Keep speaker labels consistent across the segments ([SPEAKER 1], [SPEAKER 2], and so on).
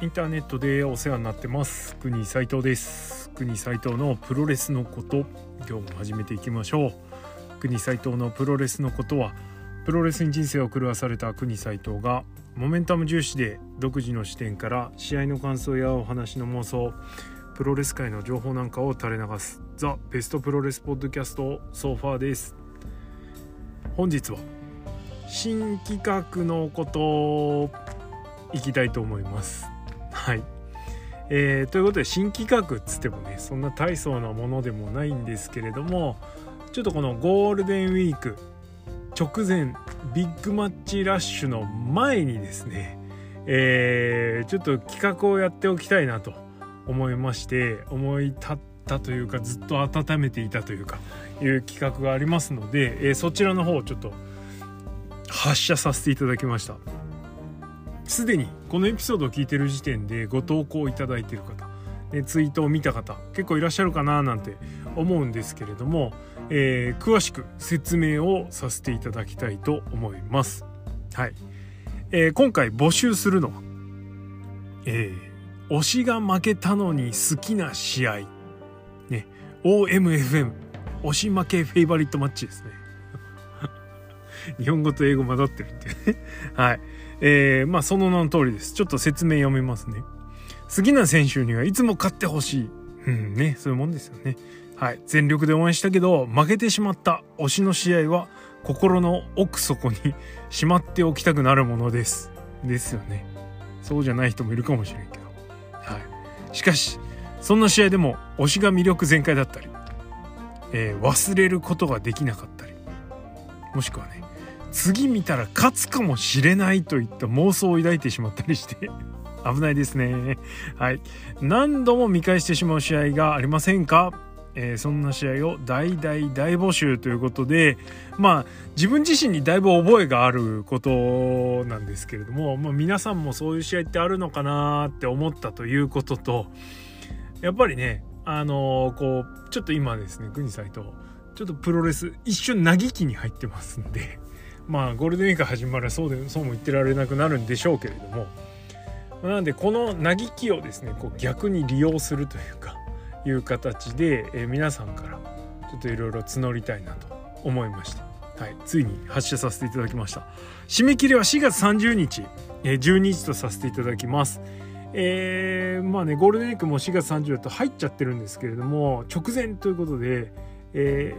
[SPEAKER 1] インターネットでお世話になってます。国斉藤です国斉藤のプロレスのこと今日も始めていきましょう国斉藤のプロレスのことはプロレスに人生を狂わされた国斉藤がモメンタム重視で独自の視点から試合の感想やお話の妄想プロレス界の情報なんかを垂れ流す。ザ・ベストプロレスポッドキャストソファーです。本日は新企画のこといきたいと思います。はい、えー、ということで新企画っつってもねそんな大層なものでもないんですけれどもちょっとこのゴールデンウィーク直前ビッグマッチラッシュの前にですね、えー、ちょっと企画をやっておきたいなと思いまして思い立ったというかずっと温めていたというかいう企画がありますので、えー、そちらの方をちょっと発射させていただきました。すでにこのエピソードを聞いてる時点でご投稿いただいてる方ツイートを見た方結構いらっしゃるかななんて思うんですけれども、えー、詳しく説明をさせていただきたいと思います。はい、えー、今回募集するのは、えー、推しが負けたのに好きな試合、ね、OMFM 推し負けフェイバリットマッチですね。日本語と英語混ざってるっていうね。はい。えー、まあその名の通りです。ちょっと説明読みますね。好きな選手にはいつも勝ってほしい。うんね、そういうもんですよね。はい。全力で応援したけど、負けてしまった推しの試合は、心の奥底にしまっておきたくなるものです。ですよね。そうじゃない人もいるかもしれんけど。はい。しかし、そんな試合でも推しが魅力全開だったり、えー、忘れることができなかったり、もしくはね、次見たら勝つかもしれないといった妄想を抱いてしまったりして 危ないですね。はい。何度も見返してしまう試合がありませんか？えー、そんな試合を大大大募集ということでまあ自分自身にだいぶ覚えがあることなんですけれども、まあ、皆さんもそういう試合ってあるのかなって思ったということとやっぱりねあのー、こうちょっと今ですね国際とちょっとプロレス一瞬嘆きに入ってますんでまあゴールデンウィーク始まるそうでそうも言ってられなくなるんでしょうけれども。なんでこの嘆きをですねこう逆に利用するというかいう形で、えー、皆さんからちょっといろいろ募りたいなと思いまして、はい、ついに発射させていただきました。締め切りは4月30日、えー、12時とさせていただきます。えー、まあねゴールデンウィークも4月30だと入っちゃってるんですけれども直前ということで、え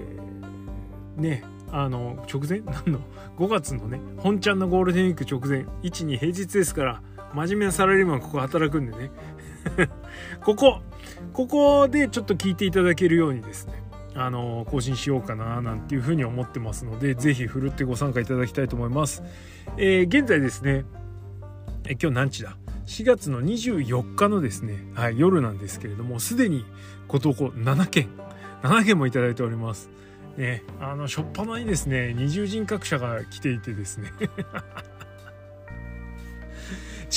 [SPEAKER 1] ー、ねあの直前 何の5月のね本ちゃんのゴールデンウィーク直前12平日ですから真面目なサラリーマンここ働くんでね。ここここでちょっと聞いていただけるようにですねあの更新しようかななんていうふうに思ってますので是非ふるってご参加いただきたいと思います、えー、現在ですねえ今日何日だ？4月の24日のですね、はい、夜なんですけれどもすでにご投稿7件7件もいただいております。ね、あの初っ端にですね二重人格者が来ていてですね。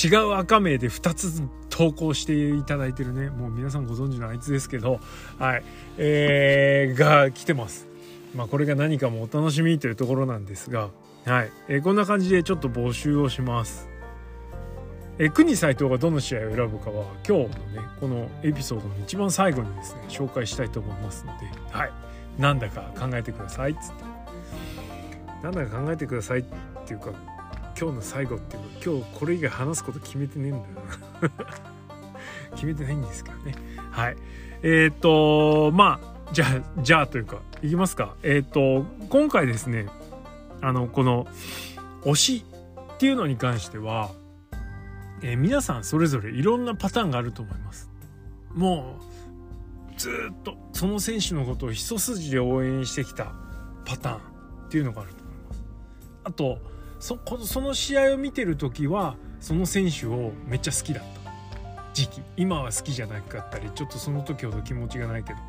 [SPEAKER 1] 違う赤名で2つ投稿していただいてるね。もう皆さんご存知のあいつですけど。はい。えー、が来てます。まあこれが何かもお楽しみというところなんですが。はい、えー、こんな感じでちょっと募集をします。え国斎藤がどの試合を選ぶかは今日のねこのエピソードの一番最後にですね紹介したいと思いますので。はい。なんだか考えてくださいっつって。なんだか考えてくださいっていうか今日の最後っていうか今日これ以外話すこと決めてねえんだよな。決めてないんですけどね。はい。えっ、ー、とまあじゃあじゃあというかいきますか。えっ、ー、と今回ですねあのこの推しっていうのに関しては、えー、皆さんそれぞれいろんなパターンがあると思います。もうずっとその選手のことを一筋で応援してきたパターンっていうのがあると思います。あとそその試合を見てる時はその選手をめっちゃ好きだった時期。今は好きじゃなかったりちょっとその時ほど気持ちがないけど。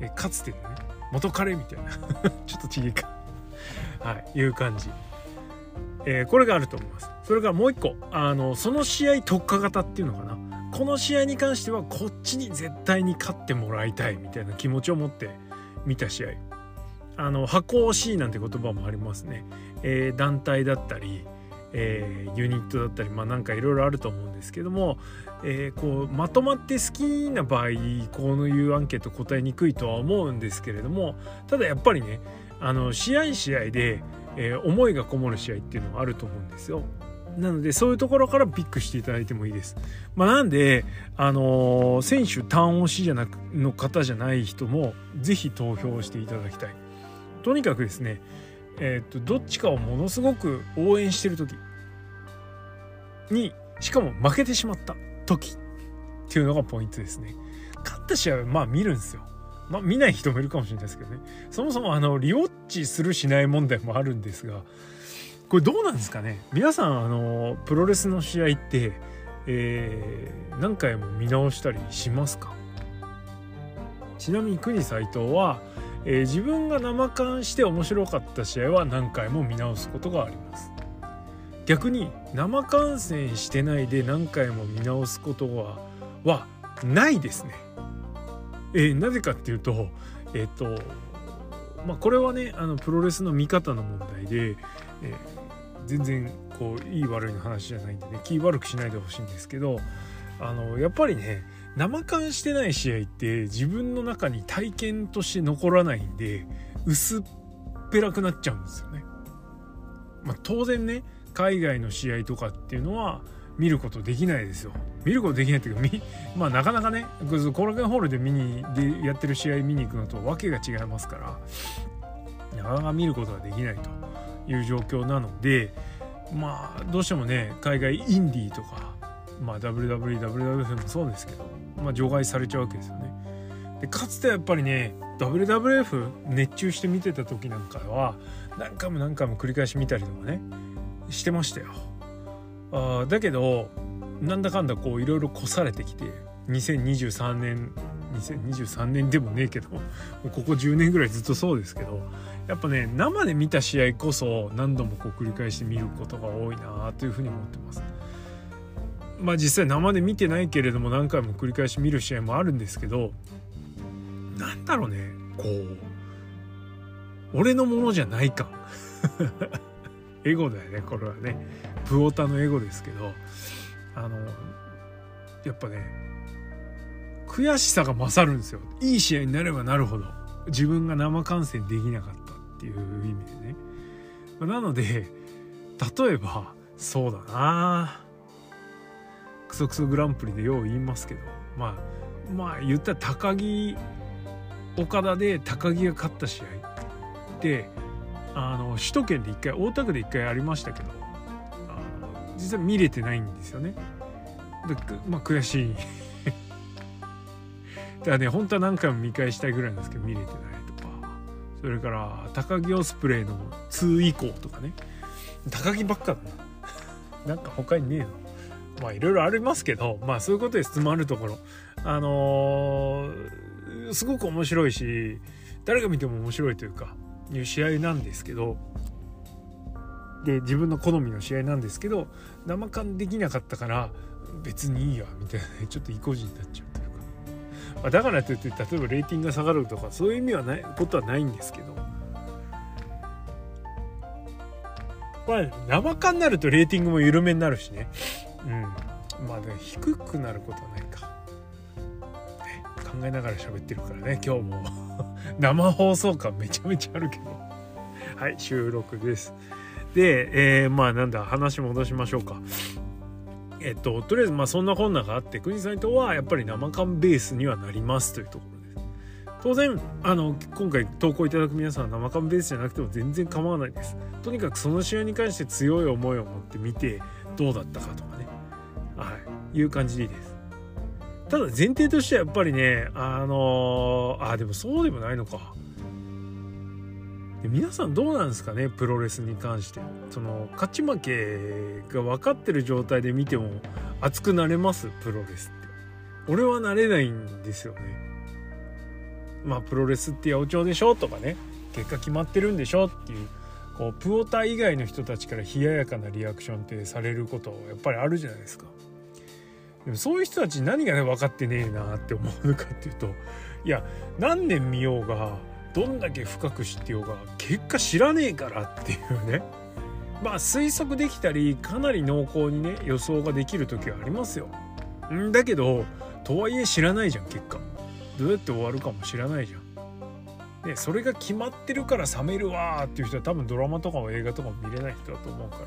[SPEAKER 1] えかつてのね元彼みたいな ちょっとちげえか。はいいう感じ、えー、これがあると思います。それからもう一個。あのその試合特化型っていうのかな。この試合に関してはこっちに絶対に勝ってもらいたいみたいな気持ちを持って見た試合あの箱惜しいなんて言葉もありますね、えー、団体だったり、えー、ユニットだったりまあなんかいろいろあると思うんですけども、えー、こうまとまって好きな場合こういうアンケート答えにくいとは思うんですけれどもただやっぱりねあの試合試合で、えー、思いがこもる試合っていうのがあると思うんですよ。なのでそういうところからピックしていただいてもいいです。まあ、なんで、あのー、選手単押しじゃなくの方じゃない人も是非投票していただきたい。とにかくですね、えー、っとどっちかをものすごく応援してる時にしかも負けてしまった時っていうのがポイントですね。勝った試合はまあ見るんですよ。まあ見ない人もいるかもしれないですけどね。そもそもあのリウォッチするしない問題もあるんですがこれどうなんですかね？皆さんあのプロレスの試合って、えー、何回も見直したりしますか？ちなみに国斎藤は、えー、自分が生観して面白かった試合は何回も見直すことがあります。逆に生観戦してないで何回も見直すことははないですね。えー、なぜかっていうとえっ、とまあこれはねあのプロレスの見方の問題で、えー全然こういい悪いの話じゃないんでね気悪くしないでほしいんですけどあのやっぱりね生感してない試合って自分の中に体験として残らないんで薄っぺらくなっちゃうんですよね。まあ、当然ね海外の試合とかっていうのは見ることできないですよ。見ることできないっていうか まあなかなかねコラゲンホールで見にでやってる試合見に行くのと訳が違いますからなかなか見ることができないと。いう状況なのでまあどうしてもね海外インディーとか、まあ、WWWF もそうですけど、まあ、除外されちゃうわけですよね。でかつてやっぱりね WWF 熱中して見てた時なんかは何回も何回も繰り返し見たりとかねしてましたよ。あだけどなんだかんだこういろいろ越されてきて2023年2023年でもねえけどここ10年ぐらいずっとそうですけどやっぱね生で見た試合こそ何度もこう繰り返して見ることが多いなというふうに思ってます。まあ実際生で見てないけれども何回も繰り返し見る試合もあるんですけどなんだろうねこう俺のものじゃない感 エゴだよねこれはねプオタのエゴですけどあのやっぱね悔しさが勝るんですよ。いい試合になればなるほど。自分が生観戦できなかったっていう意味でね。なので例えばそうだな。クソクソグランプリでよう言いますけど。まあまあ言ったら高木岡田で高木が勝った試合ってあの首都圏で1回大田区で1回ありましたけど実は見れてないんですよね。でまあ悔しい。だからね本当は何回も見返したいぐらいなんですけど見れてないとか。それから高木オスプレイの2以降とかね。高木ばっかだな。なんか他にねえの？まあいろいろありますけどまあそういうことで質問あるところ。あのー、すごく面白いし誰が見ても面白いというかいう試合なんですけど。で自分の好みの試合なんですけど生感できなかったから別にいいやみたいなねちょっと意固地になっちゃうまあ、だからといって例えばレーティングが下がるとかそういう意味はないことはないんですけど。まあ生感になるとレーティングも緩めになるしね。うん。まあ低くなることはないか、考えながら喋ってるからね今日も。生放送感めちゃめちゃあるけど。はい収録です。で、えー、まあなんだ話戻しましょうか。えっととりあえずまあそんなこんながあって国サイトはやっぱり生感ベースにはなりますというところです。当然あの今回投稿いただく皆さんは生感ベースじゃなくても全然構わないです。とにかくその試合に関して強い思いを持って見てどうだったかとかね。はい。いう感じでいいです。ただ前提としてはやっぱりねあのー、あでもそうでもないのか。で皆さんどうなんですかねプロレスに関して。その勝ち負けが分かってる状態で見ても熱くなれます？プロレスって。俺はなれないんですよね。まあプロレスって八百長でしょ？とかね。結果決まってるんでしょ？っていう。こうプオタ以外の人たちから冷ややかなリアクションってされることやっぱりあるじゃないですか。でもそういう人たちに何がね分かってねえなって思うのかっていうといや何年見ようがどんだけ深く知ってようが結果知らねえからっていうね まあ推測できたりかなり濃厚にね予想ができる時はありますよ。んだけどとはいえ知らないじゃん結果。どうやって終わるかも知らないじゃん。でそれが決まってるから冷めるわっていう人は多分ドラマとかも映画とかも見れない人だと思うから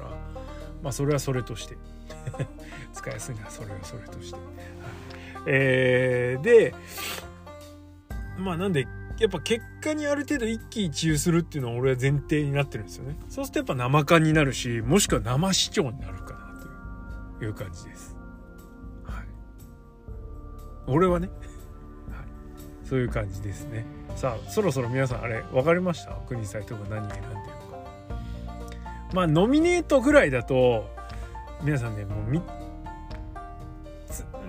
[SPEAKER 1] まあそれはそれとして使いやすいのはそれはそれとして。えー、でまあなんでやっぱ結果にある程度一喜一憂するっていうのは俺は前提になってるんですよね。そうするとやっぱ生感になるしもしくは生視聴になるかなという感じです。はい。俺はね、はい、そういう感じですね。さあそろそろ皆さんあれ分かりました？国際とか何選んでるか。まあノミネートぐらいだと皆さんねもう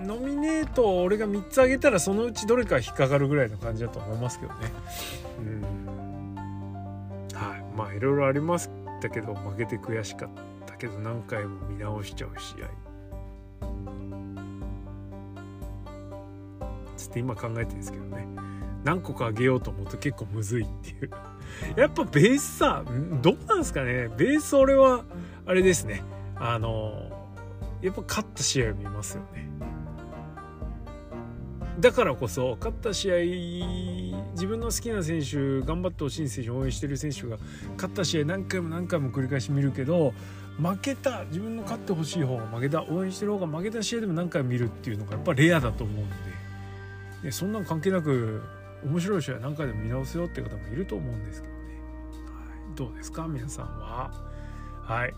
[SPEAKER 1] ノミネートを俺が3つあげたらそのうちどれか引っかかるぐらいの感じだと思いますけどね。うん。はい。まあいろいろありましたけど負けて悔しかったけど何回も見直しちゃう試合。つって今考えてるんですけどね。何個かあげようと思うと結構むずいっていう。やっぱベースさどうなんですかね。ベース俺はあれですね。あのやっぱ勝った試合を見ますよね。だからこそ勝った試合自分の好きな選手頑張ってほしい選手応援してる選手が勝った試合何回も何回も繰り返し見るけど負けた自分の勝ってほしい方が負けた応援してる方が負けた試合でも何回も見るっていうのがやっぱレアだと思うんで。でそんなの関係なく面白い試合何回でも見直すよって方もいると思うんですけどね、はい、どうですか？皆さんは。はい。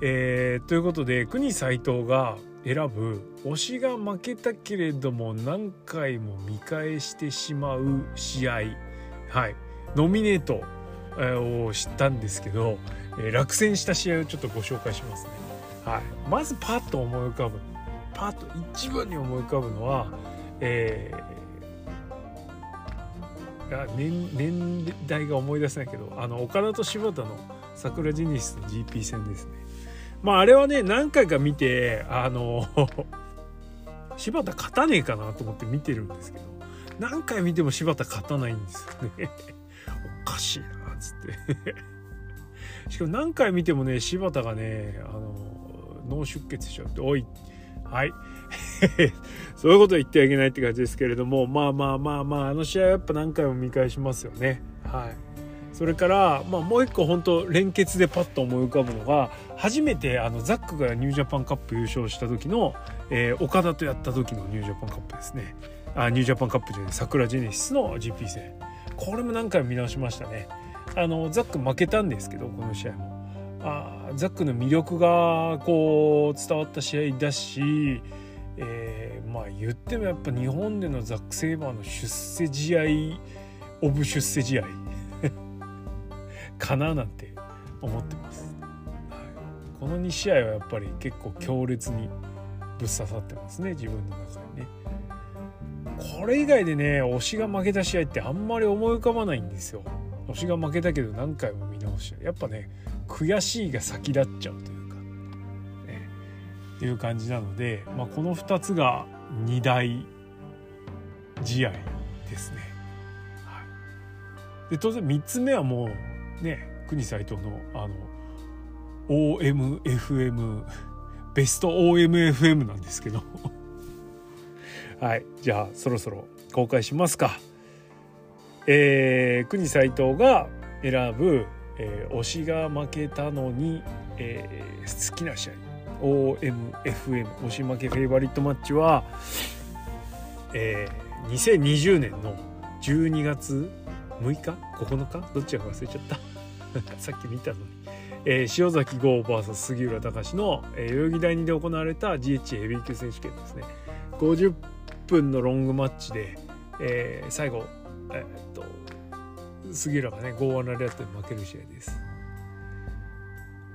[SPEAKER 1] えー、ということで国斎藤が選ぶ推しが負けたけれども何回も見返してしまう試合はいノミネートを知ったんですけど、落選した試合をちょっとご紹介しますね。はい、まずパッと思い浮かぶパッと一番に思い浮かぶのは、えー、年年代が思い出せないけどあの岡田と柴田の桜ジェニスの GP 戦ですね。まああれはね何回か見てあの 柴田勝たねえかなと思って見てるんですけど何回見ても柴田勝たないんですよね。おかしいなっつって。しかも何回見てもね柴田がねあの脳出血しちゃって「おいはい。そういうことは言ってはいけないって感じですけれどもまあまあまあまああの試合はやっぱ何回も見返しますよね。はい。それから、まあ、もう一個本当連結でパッと思い浮かぶのが初めてあのザックがニュージャパンカップ優勝した時の、えー、オカダとやった時のニュージャパンカップですね。あニュージャパンカップじゃない桜ジェネシスの GP 戦。これも何回も見直しましたね。あのザック負けたんですけどこの試合も。あザックの魅力がこう伝わった試合だし、えー、まあ言ってもやっぱ日本でのザック・セイバーの出世試合オブ出世試合かななんて思ってます、はい、この2試合はやっぱり結構強烈にぶっ刺さってますね自分の中にね。これ以外でね推しが負けた試合ってあんまり思い浮かばないんですよ。推しが負けたけど何回も見直して。やっぱね悔しいが先立っちゃうというか。ねいう感じなので、まあ、この2つが2大試合ですね。はい、で当然3つ目はもうね国斎藤のあの OMFM ベスト OMFM なんですけど。はいじゃあそろそろ公開しますか。えー、国斎藤が選ぶ、えー、推しが負けたのに、えー、好きな試合。OMFM 推し負けフェイバリットマッチは、えー、2020年の12月6日？9日？どっちか忘れちゃった。さっき見たのに、えー、塩崎豪 VS 杉浦隆の、えー、代々木第2で行われた GH ヘビー級選手権ですね。50分のロングマッチで、えー、最後、えー、っと杉浦がね剛腕なレアットに負ける試合です。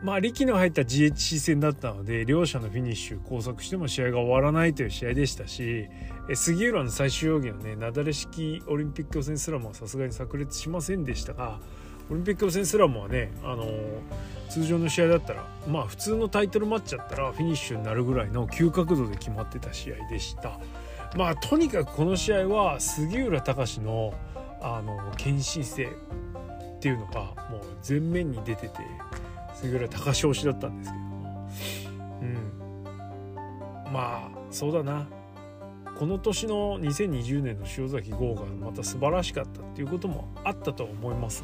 [SPEAKER 1] まあ力の入った GHC 戦だったので両者のフィニッシュ交錯しても試合が終わらないという試合でしたし杉浦の最終容疑のね雪崩式オリンピック予選すらもさすがに炸裂しませんでしたがオリンピック予選すらもはね、あの通常の試合だったらまあ普通のタイトルマッチだったらフィニッシュになるぐらいの急角度で決まってた試合でした。まあとにかくこの試合は杉浦隆のあの献身性っていうのがもう前面に出ててそれぐらい高調子だったんですけど。うん。まあそうだな。この年の2020年の塩崎豪がまた素晴らしかったっていうこともあったとは思います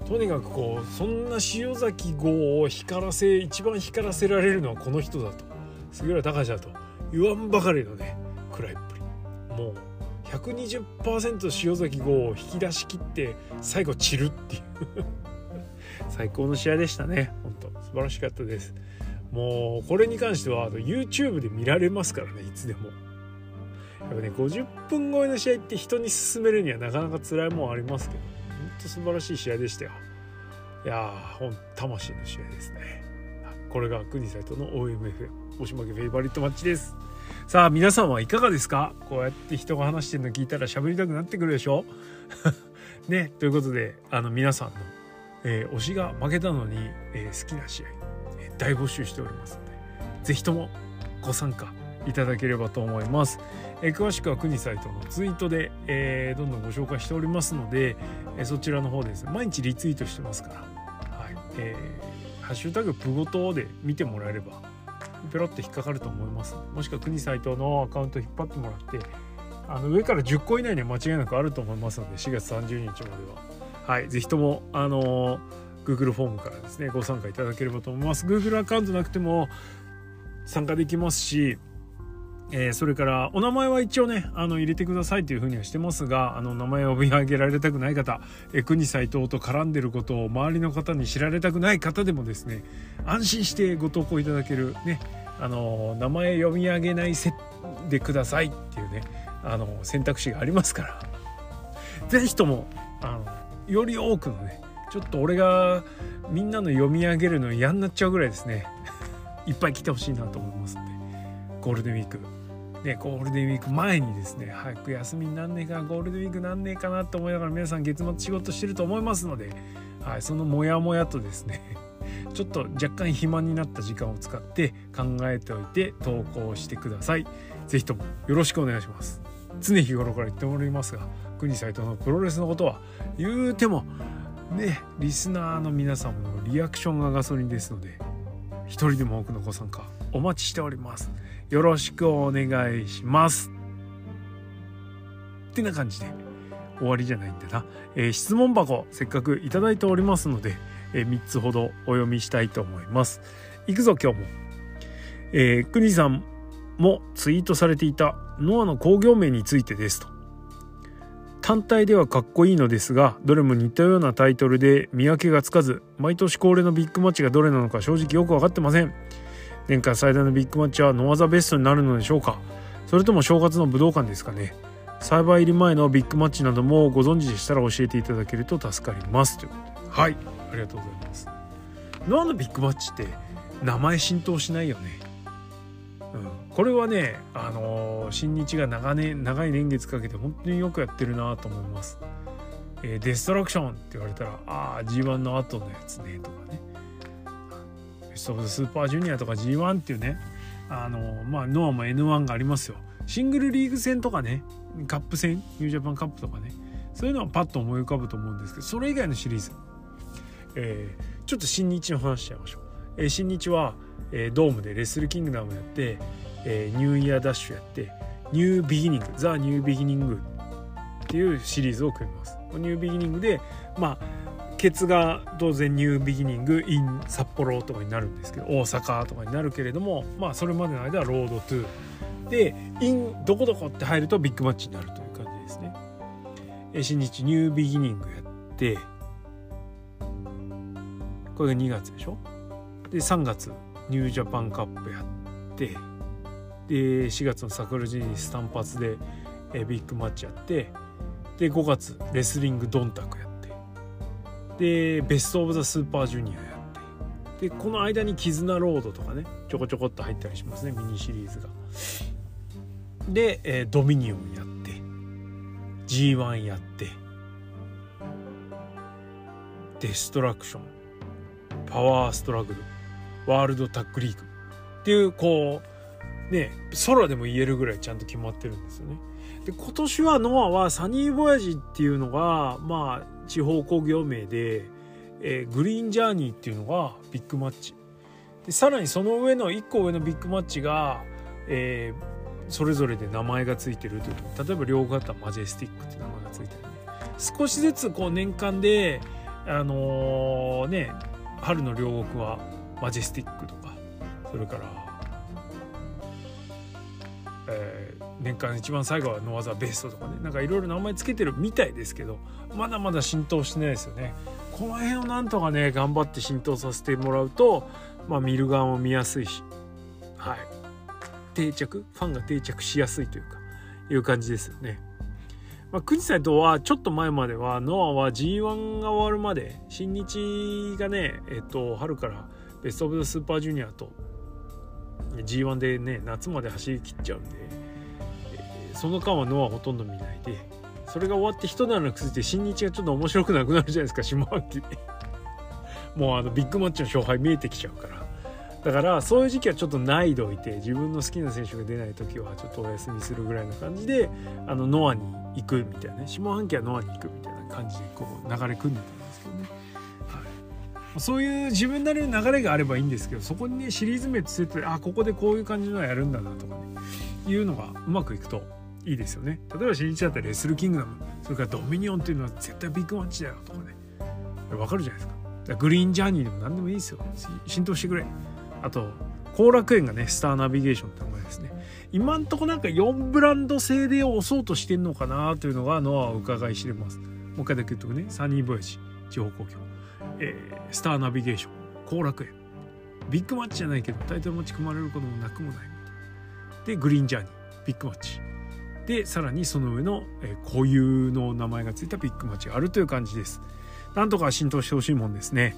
[SPEAKER 1] がとにかくこうそんな塩崎豪を光らせ一番光らせられるのはこの人だと。杉浦隆だと言わんばかりのね暗いっぷり。もう120%塩崎豪を引き出し切って最後散るっていう。最高の試合でしたね。本当素晴らしかったです。もうこれに関しては YouTube で見られますからねいつでも。やっぱね50分超えの試合って人に進めるにはなかなか辛いもんありますけど本当素晴らしい試合でしたよ。いやーほん魂の試合ですね。これが国サイトの OMF 押し負けフェイバリットマッチです。さあ皆さんはいかがですか？こうやって人が話してるの聞いたら喋りたくなってくるでしょ？ねということであの皆さんの、えー、推しが負けたのに、えー、好きな試合、えー、大募集しておりますので是非ともご参加いただければと思います。えー、詳しくは国サイトのツイートで、えー、どんどんご紹介しておりますので、えー、そちらの方ですね毎日リツイートしてますから、はいえー、ハッシュタグプゴトで見てもらえればペロッと引っかかると思いますもしくは国サイトのアカウント引っ張ってもらってあの上から10個以内には間違いなくあると思いますので4月30日までははい是非ともあの Google フォームからですねご参加いただければと思います。Google アカウントなくても参加できますしえー、それからお名前は一応ねあの入れてくださいというふうにはしてますがあの名前を呼び上げられたくない方、え、国斎藤と絡んでることを周りの方に知られたくない方でもですね安心してご投稿いただけるねあの名前読み上げないせでくださいっていうねあの選択肢がありますから是非ともあのより多くのねちょっと俺がみんなの読み上げるの嫌になっちゃうぐらいですね いっぱい来てほしいなと思いますんでゴールデンウィークね、ゴールデンウィーク前にですね早く休みになんねえかゴールデンウィークなんねえかなと思いながら皆さん月末仕事してると思いますので、はい、そのモヤモヤとですね ちょっと若干暇になった時間を使って考えておいて投稿してください。是非ともよろしくお願いします。常日頃から言っておりますが国サイトのプロレスのことは言うてもねリスナーの皆様のリアクションがガソリンですので一人でも多くのご参加お待ちしております。よろしくお願いします。ってな感じで終わりじゃないんだな。えー、質問箱せっかくいただいておりますので、えー、3つほどお読みしたいと思います。いくぞ今日も。えー、国さんもツイートされていたノアの工業名についてですと。単体ではかっこいいのですがどれも似たようなタイトルで見分けがつかず毎年恒例のビッグマッチがどれなのか正直よく分かってません。年間最大のビッグマッチはノアザベストになるのでしょうかそれとも正月の武道館ですかね。栽培入り前のビッグマッチなどもご存知でしたら教えていただけると助かります。ということで。はい。ありがとうございます。ノアのビッグマッチって名前浸透しないよね。うん、これはね、あのー、新日が長年長い年月かけて本当によくやってるなと思います。えー、デストラクションって言われたらああ G1 の後のやつねとかね。ベスト・オブ・スーパージュニアとか G1 っていうねあのまあノアも N1 がありますよ。シングルリーグ戦とかねカップ戦ニュージャパンカップとかねそういうのはパッと思い浮かぶと思うんですけどそれ以外のシリーズ、えー、ちょっと新日の話しちゃいましょう、えー、新日は、えー、ドームでレッスルキングダムやって、えー、ニューイヤーダッシュやってニュービギニングザ・ニュービギニングっていうシリーズを組みます。ニュービギニングでまあケツが当然ニュービギニング in 札幌とかになるんですけど大阪とかになるけれどもまあそれまでの間はロードトゥで in どこどこって入るとビッグマッチになるという感じですね。新日ニュービギニングやってこれが2月でしょ？で3月ニュージャパンカップやってで4月の桜ジにスタンパツでビッグマッチやってで5月レスリングドンタクやってでベスト・オブ・ザ・スーパージュニアやってでこの間に「絆ロード」とかねちょこちょこっと入ったりしますねミニシリーズが。で、えー、ドミニオンやって G1 やってデストラクションパワーストラグルワールドタッグリーグ。っていうこうね空でも言えるぐらいちゃんと決まってるんですよね。で今年はノアはサニーボヤジっていうのがまあ地方工業名で、えー、グリーンジャーニーっていうのがビッグマッチ。でさらにその上の1個上のビッグマッチが、えー、それぞれで名前が付いてるという。例えば両方マジェスティックって名前が付いてるんで少しずつこう年間であのー、ね春の両国はマジェスティックとかそれから、えー、年間一番最後はノアザベストとかねなんかいろいろ名前つけてるみたいですけどまだまだ浸透してないですよね。この辺をなんとかね頑張って浸透させてもらうと、まあ、見る側も見やすいし、はい、定着ファンが定着しやすいというかいう感じですよね。まあ、国際とはちょっと前まではノアは G1 が終わるまで新日がねえっと春からベスト・オブ・ザ・スーパージュニアと G1 でね夏まで走り切っちゃうんで、えー、その間はノアほとんど見ないでそれが終わって一段落ついて新日がちょっと面白くなくなるじゃないですか下半期 もうあのビッグマッチの勝敗見えてきちゃうから。だからそういう時期はちょっとないでおいて自分の好きな選手が出ない時はちょっとお休みするぐらいの感じであのノアに行くみたいなね。下半期はノアに行くみたいな感じでこう流れ組んでた、そういう自分なりの流れがあればいいんですけどそこにねシリーズ名つけてあここでこういう感じのやるんだなとかねいうのがうまくいくといいですよね。例えば新日だったらレスルキングダムそれからドミニオンっていうのは絶対ビッグマッチだよとかね。わかるじゃないですか。グリーンジャーニーでも何でもいいですよ。浸透してくれ。あと後楽園がねスターナビゲーションって名前ですね。今んとこなんか4ブランド制で押そうとしてんのかなというのがノアは伺い知れます。もう一回だけ言っとくね。サニーボヤジ地方公共、えー、スターナビゲーション後楽園。ビッグマッチじゃないけどタイトルマッチ組まれることもなくもない。でグリーンジャーニービッグマッチ。でさらにその上の、えー、固有の名前がついたビッグマッチがあるという感じです。なんとか浸透してほしいもんですね。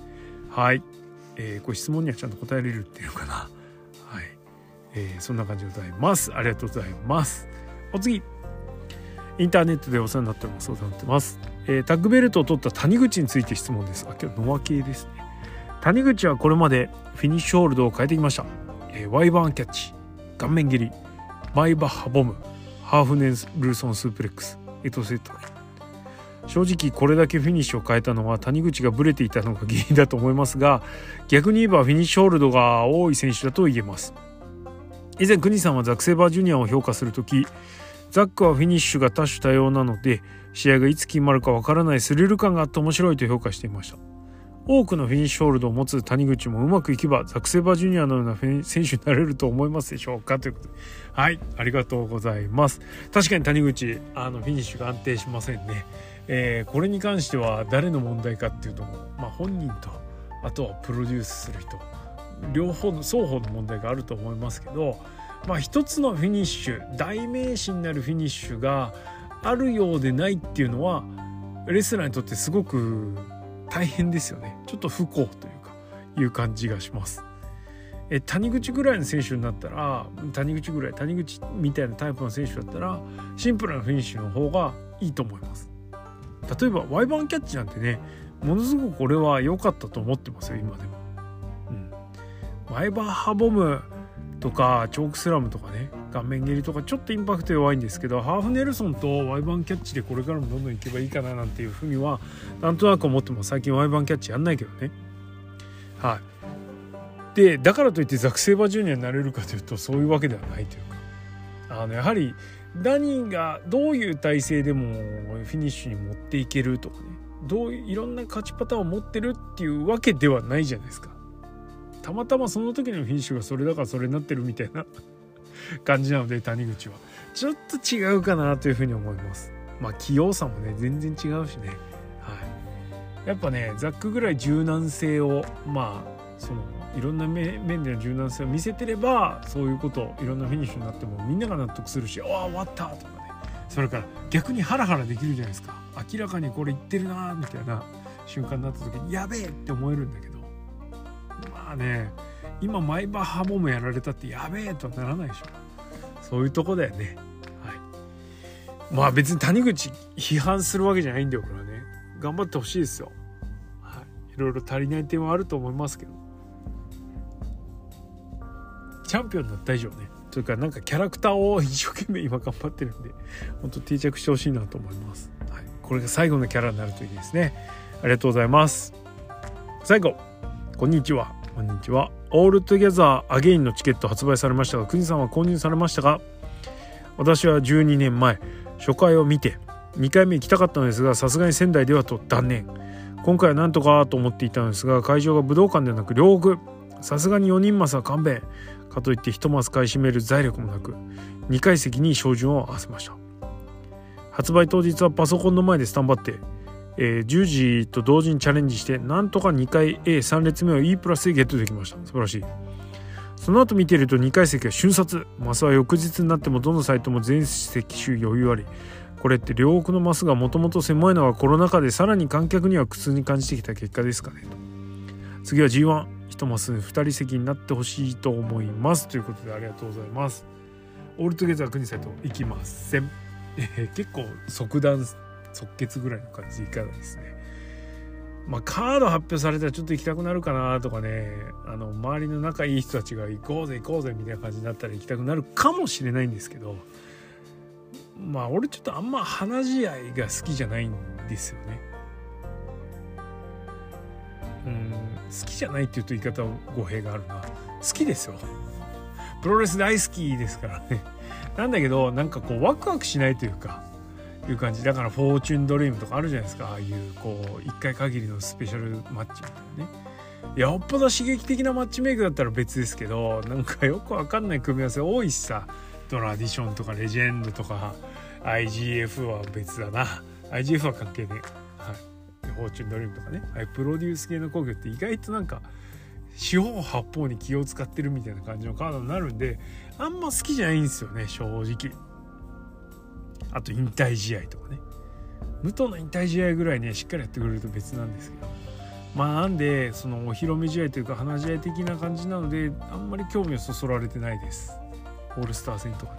[SPEAKER 1] はい、えー、ご質問にはちゃんと答えれるっていうのかな。はい、えー、そんな感じでございます。ありがとうございます。お次。インターネットでお世話になってます。お世話になってます、えー、タッグベルトを取った谷口について質問です。あ今日ノア系ですね。谷口はこれまでフィニッシュホールドを変えてきました、えー、ワイバーンキャッチ顔面蹴りマイバッハボムハーフネルーソンスープレックスエトセト正直これだけフィニッシュを変えたのは谷口がブレていたのが原因だと思いますが逆に言えばフィニッシュホールドが多い選手だと言えます。以前国さんはザック・セーバージュニアを評価する時ザックはフィニッシュが多種多様なので試合がいつ決まるかわからないスリル感があって面白いと評価していました。多くのフィニッシュホールドを持つ谷口もうまくいけばザクセバジュニアのような選手になれると思いますでしょうかということで。はいありがとうございます。確かに谷口あのフィニッシュが安定しませんね、えー、これに関しては誰の問題かっていうとまあ本人とあとはプロデュースする人両方の双方の問題があると思いますけどまあ一つのフィニッシュ代名詞になるフィニッシュがあるようでないっていうのはレスラーにとってすごく大変ですよね。ちょっと不幸というかいう感じがします。え谷口ぐらいの選手になったら谷口ぐらい谷口みたいなタイプの選手だったらシンプルなフィニッシュの方がいいと思います。例えばワイバンキャッチなんてねものすごくこれは良かったと思ってますよ今でも、うん、ワイバーハボムとかチョークスラムとかね顔面蹴りとかちょっとインパクト弱いんですけどハーフネルソンとワイバンキャッチでこれからもどんどんいけばいいかななんていうふうにはなんとなく思っても最近ワイバンキャッチやんないけどね。はい。でだからといってザク・セーバージュニアになれるかというとそういうわけではないというか。あのやはりダニーがどういう体勢でもフィニッシュに持っていけるとかね。どういういろんな勝ちパターンを持ってるっていうわけではないじゃないですか。たまたまその時のフィニッシュがそれだからそれになってるみたいな。感じなので谷口は。ちょっと違うかなというふうに思います。まあ器用さもね全然違うしね。はい。やっぱねザックぐらい柔軟性をまあそのいろんな面での柔軟性を見せてればそういうこといろんなフィニッシュになってもみんなが納得するし「ああ終わった!」とかね。それから逆にハラハラできるじゃないですか。明らかにこれ言ってるなみたいな瞬間になった時にやべえって思えるんだけど。まあね今マイバッハボムやられたってやべえとならないでしょ。そういうとこだよね。はい。まあ別に谷口批判するわけじゃないんだよこれはね。頑張ってほしいですよ。はい。いろいろ足りない点はあると思いますけど。チャンピオンになった以上ね。というかなんかキャラクターを一生懸命今頑張ってるんで本当定着してほしいなと思います、はい、これが最後のキャラになるといいですね。ありがとうございます。最後。こんにちは。こんにちは。オールトゥギャザーアゲインのチケット発売されましたが国さんは購入されましたか？私は12年前初回を見て2回目行きたかったのですがさすがに仙台ではと断念。今回は何とかと思っていたのですが会場が武道館ではなく両国。さすがに4人マスは勘弁。かといって1マス買い占める財力もなく2階席に照準を合わせました。発売当日はパソコンの前でスタンバって、えー、10時と同時にチャレンジしてなんとか2階 A3 列目を E プラスでゲットできました。素晴らしい。その後見ていると2階席は瞬殺。マスは翌日になってもどのサイトも全席収余裕ありこれって両国のマスがもともと狭いのはコロナ禍でさらに観客には苦痛に感じてきた結果ですかね。と次は G1 1マス2人席になってほしいと思いますということでありがとうございます。オールトゲザー国際と行きません、えー、結構即断即決ぐらいの感じいかがですね。まあ、カード発表されたらちょっと行きたくなるかなとかね。あの周りの仲いい人たちが行こうぜ行こうぜみたいな感じになったら行きたくなるかもしれないんですけど。まあ俺ちょっとあんま話し合いが好きじゃないんですよね。うん好きじゃないって言うと言い方語弊があるな。好きですよ。プロレス大好きですからね。なんだけどなんかこうワクワクしないというか。いう感じ。だから「フォーチュンドリーム」とかあるじゃないですか。ああいうこう1回限りのスペシャルマッチみたいなね。よっぽど刺激的なマッチメイクだったら別ですけどなんかよくわかんない組み合わせ多いしさ。トラディションとかレジェンドとか IGF は別だな。IGF は関係ねえ、はい、フォーチュンドリームとかね、はい、プロデュース系の工業って意外となんか四方八方に気を使ってるみたいな感じのカードになるんであんま好きじゃないんですよね正直。あと引退試合とかね。武藤の引退試合ぐらいねしっかりやってくれると別なんですけど。まあなんでそのお披露目試合というか話し合い的な感じなのであんまり興味をそそられてないです。オールスター戦とかね。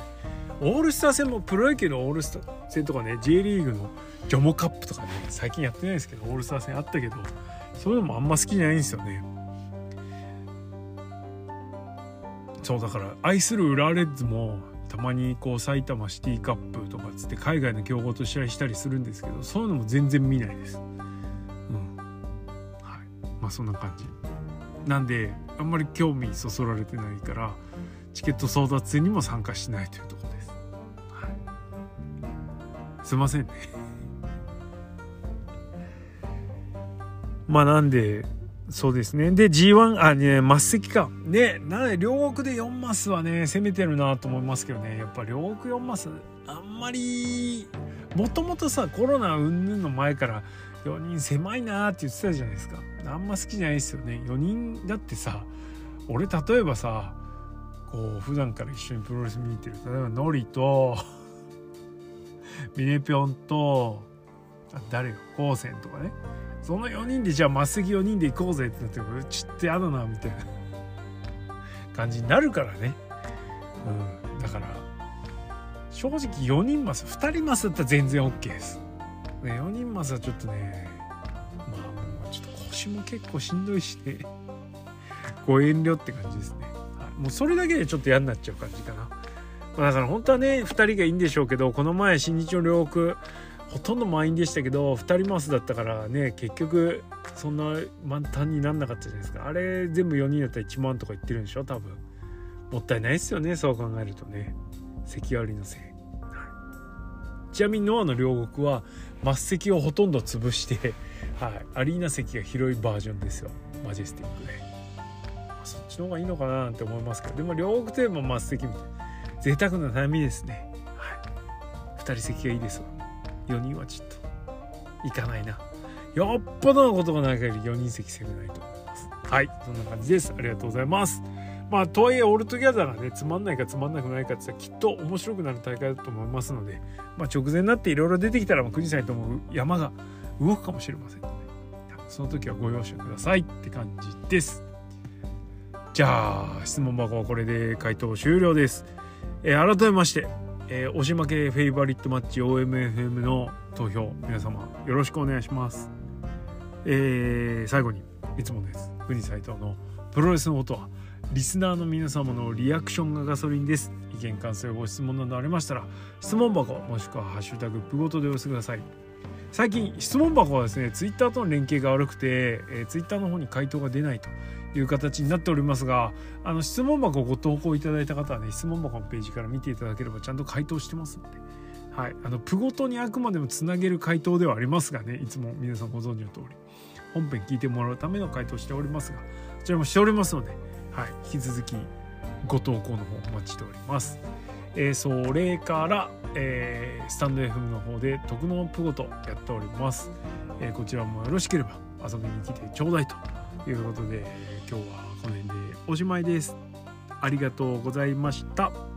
[SPEAKER 1] オールスター戦もプロ野球のオールスター戦とかね J リーグのジョモカップとかね最近やってないですけどオールスター戦あったけどそういうのもあんま好きじゃないんですよね。そうだから愛する浦和レッズもたまにこう埼玉シティカップとかっつって海外の強豪と試合したりするんですけどそういうのも全然見ないです。うん。はい。まあそんな感じ。なんであんまり興味そそられてないからチケット争奪戦にも参加しないというとこです。はい。すいませんね。まあなんでそうですね。で、G1、あ、ね、末席か。ね、なで、両国で4マスはね、攻めてるなと思いますけどね、やっぱ両国4マス、あんまり、もともとさ、コロナ云々の前から4人狭いなって言ってたじゃないですか。あんま好きじゃないですよね。4人だってさ、俺例えばさ、こう、普段から一緒にプロレス見に行ってる、例えばノリと、ミネピョンと、誰が、コウセンとかね。その4人でじゃあ末席4人で行こうぜってなってうちってやだなみたいな感じになるからね、うん、だから正直4人マス2人マスだったら全然 OK です、ね、4人マスはちょっとねまあもうちょっと腰も結構しんどいしね。ご遠慮って感じですね、はい、もうそれだけでちょっと嫌になっちゃう感じかな、まあ、だから本当はね2人がいいんでしょうけどこの前新日の両国ほとんど満員でしたけど2人マスだったからね結局そんな満タンになんなかったじゃないですか。あれ全部4人だったら1万とか言ってるんでしょ多分。もったいないですよねそう考えるとね。席割りのせい、はい、ちなみにノアの両国は末席をほとんど潰してはい、アリーナ席が広いバージョンですよ。マジェスティックで、まあ、そっちの方がいいのかななんて思いますけど。でも両国といえば末席みたいな。贅沢な悩みですね。はい。2人席がいいですわ。4人はちょっと行かないな。よっぽどのことがない限り4人席攻めないと思います。はい。そんな感じです。ありがとうございます。まあとはいえオールトゥギャザーがねつまんないかつまんなくないかって言ったらきっと面白くなる大会だと思いますので、まあ、直前になっていろいろ出てきたら国際とも山が動くかもしれませんのでその時はご容赦ください。って感じです。じゃあ質問箱はこれで回答終了です、えー、改めましてえー、押し負けフェイバリットマッチ OMFM の投票皆様よろしくお願いします、えー、最後にいつもです。国斎藤のプロレスの音はリスナーの皆様のリアクションがガソリンです。意見感想ご質問などありましたら質問箱もしくはハッシュタグプごとでお寄せください。最近質問箱はですねツイッターとの連携が悪くて、えー、ツイッターの方に回答が出ないという形になっておりますがあの質問箱をご投稿いただいた方はね質問箱のページから見ていただければちゃんと回答してますので。はい、あのプごとにあくまでもつなげる回答ではありますがねいつも皆さんご存知の通り本編聞いてもらうための回答しておりますがこちらもしておりますので、はい、引き続きご投稿の方お待ちしております。えー、それから、えー、スタンド FM の方で徳のプゴとやっております、えー、こちらもよろしければ遊びに来てちょうだいということで今日はこの辺でおしまいですありがとうございました。